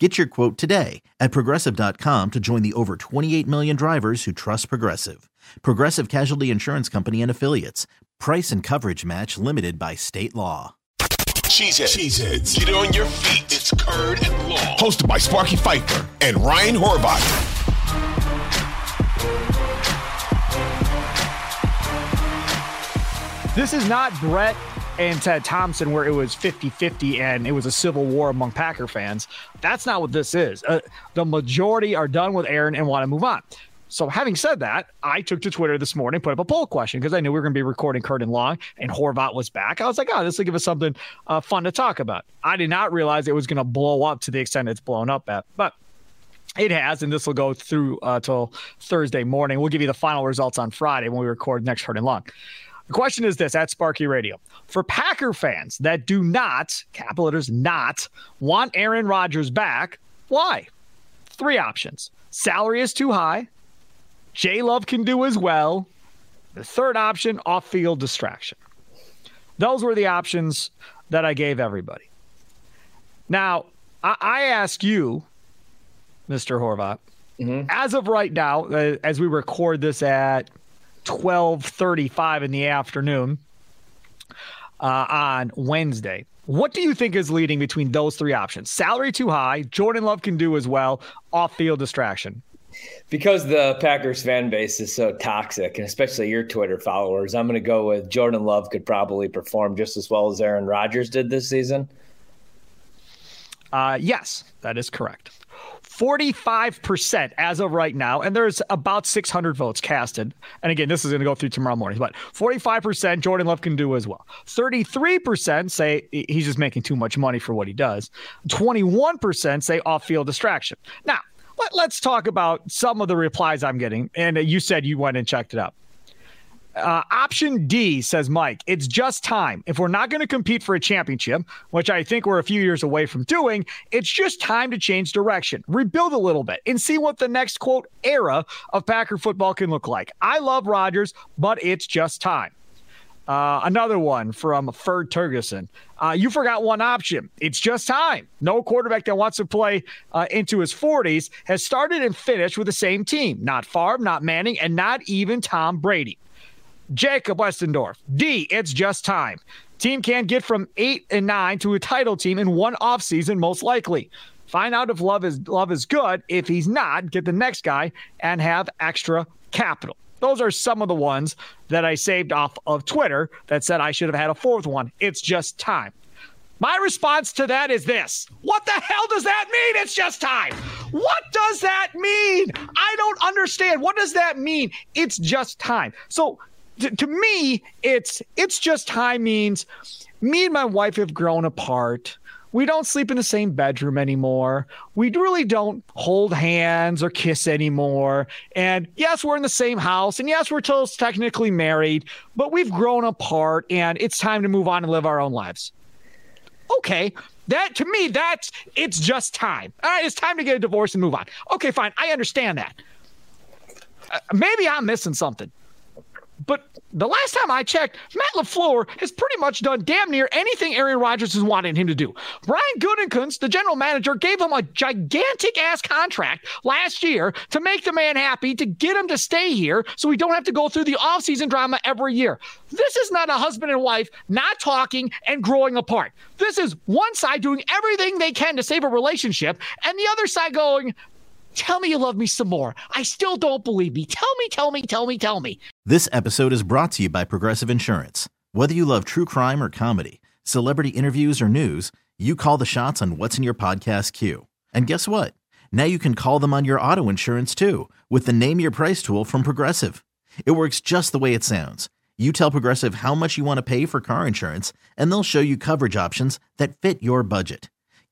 Get your quote today at progressive.com to join the over 28 million drivers who trust Progressive. Progressive Casualty Insurance Company and Affiliates. Price and coverage match limited by state law. Cheeseheads. Cheeseheads. Get on your feet. It's Curd and Long. Hosted by Sparky Fifer and Ryan Horvat. This is not Brett and Ted Thompson where it was 50 50 and it was a civil war among Packer fans. That's not what this is. Uh, the majority are done with Aaron and want to move on. So, having said that, I took to Twitter this morning, put up a poll question because I knew we were going to be recording Curd and Long and Horvat was back. I was like, oh, this will give us something uh, fun to talk about. I did not realize it was going to blow up to the extent it's blown up at. But it has, and this will go through uh, till Thursday morning. We'll give you the final results on Friday when we record next Curd and Long. The question is this at Sparky Radio. For Packer fans that do not, capital letters, not want Aaron Rodgers back, why? Three options. Salary is too high. J Love can do as well. The third option, off field distraction. Those were the options that I gave everybody. Now, I, I ask you, Mr. Horvat, as of right now, uh, as we record this at 12:35 in the afternoon uh, on Wednesday. What do you think is leading between those three options? Salary too high, Jordan Love can do as well, off-field distraction. Because the Packers fan base is so toxic, and especially your Twitter followers, I'm going to go with Jordan Love could probably perform just as well as Aaron Rodgers did this season. Uh, yes, that is correct. 45% as of right now, and there's about 600 votes casted. And again, this is going to go through tomorrow morning, but 45% Jordan Love can do as well. 33% say he's just making too much money for what he does. 21% say off field distraction. Now, let, us talk about some of the replies I'm getting. And you said you went and checked it out. Uh, option D says Mike, it's just time. If we're not going to compete for a championship, which I think we're a few years away from doing, it's just time to change direction, rebuild a little bit, and see what the next quote era of Packer football can look like. I love Rodgers, but it's just time. Uh, another one from Ferd Turgeson. Uh, you forgot one option. It's just time. No quarterback that wants to play uh, into his 40s has started and finished with the same team. Not Favre, not Manning, and not even Tom Brady. Jacob Westendorf. D, it's just time. Team can't get from eight and nine to a title team in one offseason, most likely. Find out if love is love is good. If he's not, get the next guy and have extra capital. Those are some of the ones that I saved off of Twitter that said I should have had a fourth one. It's just time. My response to that is this What the hell does that mean? It's just time. What does that mean? I don't understand. What does that mean? It's just time. So to, to me, it's it's just time means me and my wife have grown apart. We don't sleep in the same bedroom anymore. We really don't hold hands or kiss anymore. And yes, we're in the same house. And yes, we're still technically married, but we've grown apart and it's time to move on and live our own lives. Okay. That to me, that's it's just time. All right, it's time to get a divorce and move on. Okay, fine. I understand that. Uh, maybe I'm missing something. But the last time I checked, Matt LaFleur has pretty much done damn near anything Aaron Rodgers has wanted him to do. Brian Gutekunst, the general manager, gave him a gigantic ass contract last year to make the man happy, to get him to stay here so we don't have to go through the offseason drama every year. This is not a husband and wife not talking and growing apart. This is one side doing everything they can to save a relationship and the other side going, Tell me you love me some more. I still don't believe me. Tell me, tell me, tell me, tell me. This episode is brought to you by Progressive Insurance. Whether you love true crime or comedy, celebrity interviews or news, you call the shots on what's in your podcast queue. And guess what? Now you can call them on your auto insurance too with the Name Your Price tool from Progressive. It works just the way it sounds. You tell Progressive how much you want to pay for car insurance, and they'll show you coverage options that fit your budget.